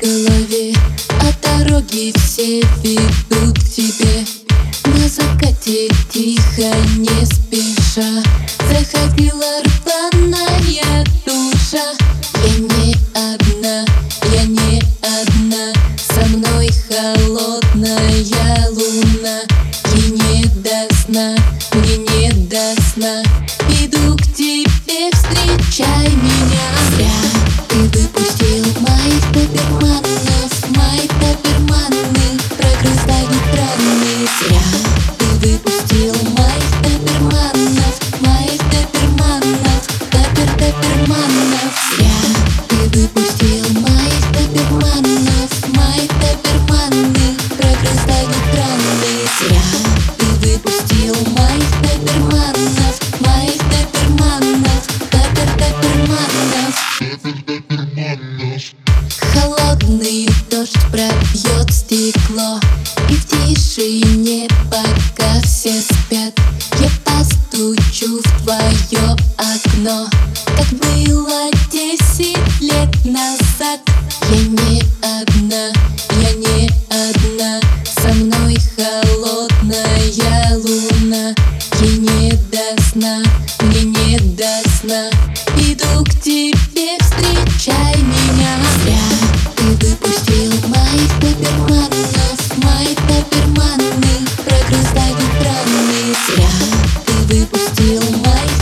голове А дороги все ведут к тебе. На закате тихо не Зря. Ты выпустил моих доберманов Моих доберманов, добер-доберманов Зря. Ты выпустил моих доберманов Моих доберманы прогрызают раны Зря. Ты выпустил моих доберманов Моих доберманов, добер-доберманов Холодный дождь пробьет стекло И в Пиши мне, пока все спят. Я постучу в твое окно. Как было десять лет назад. Я не одна, я не одна Feel right.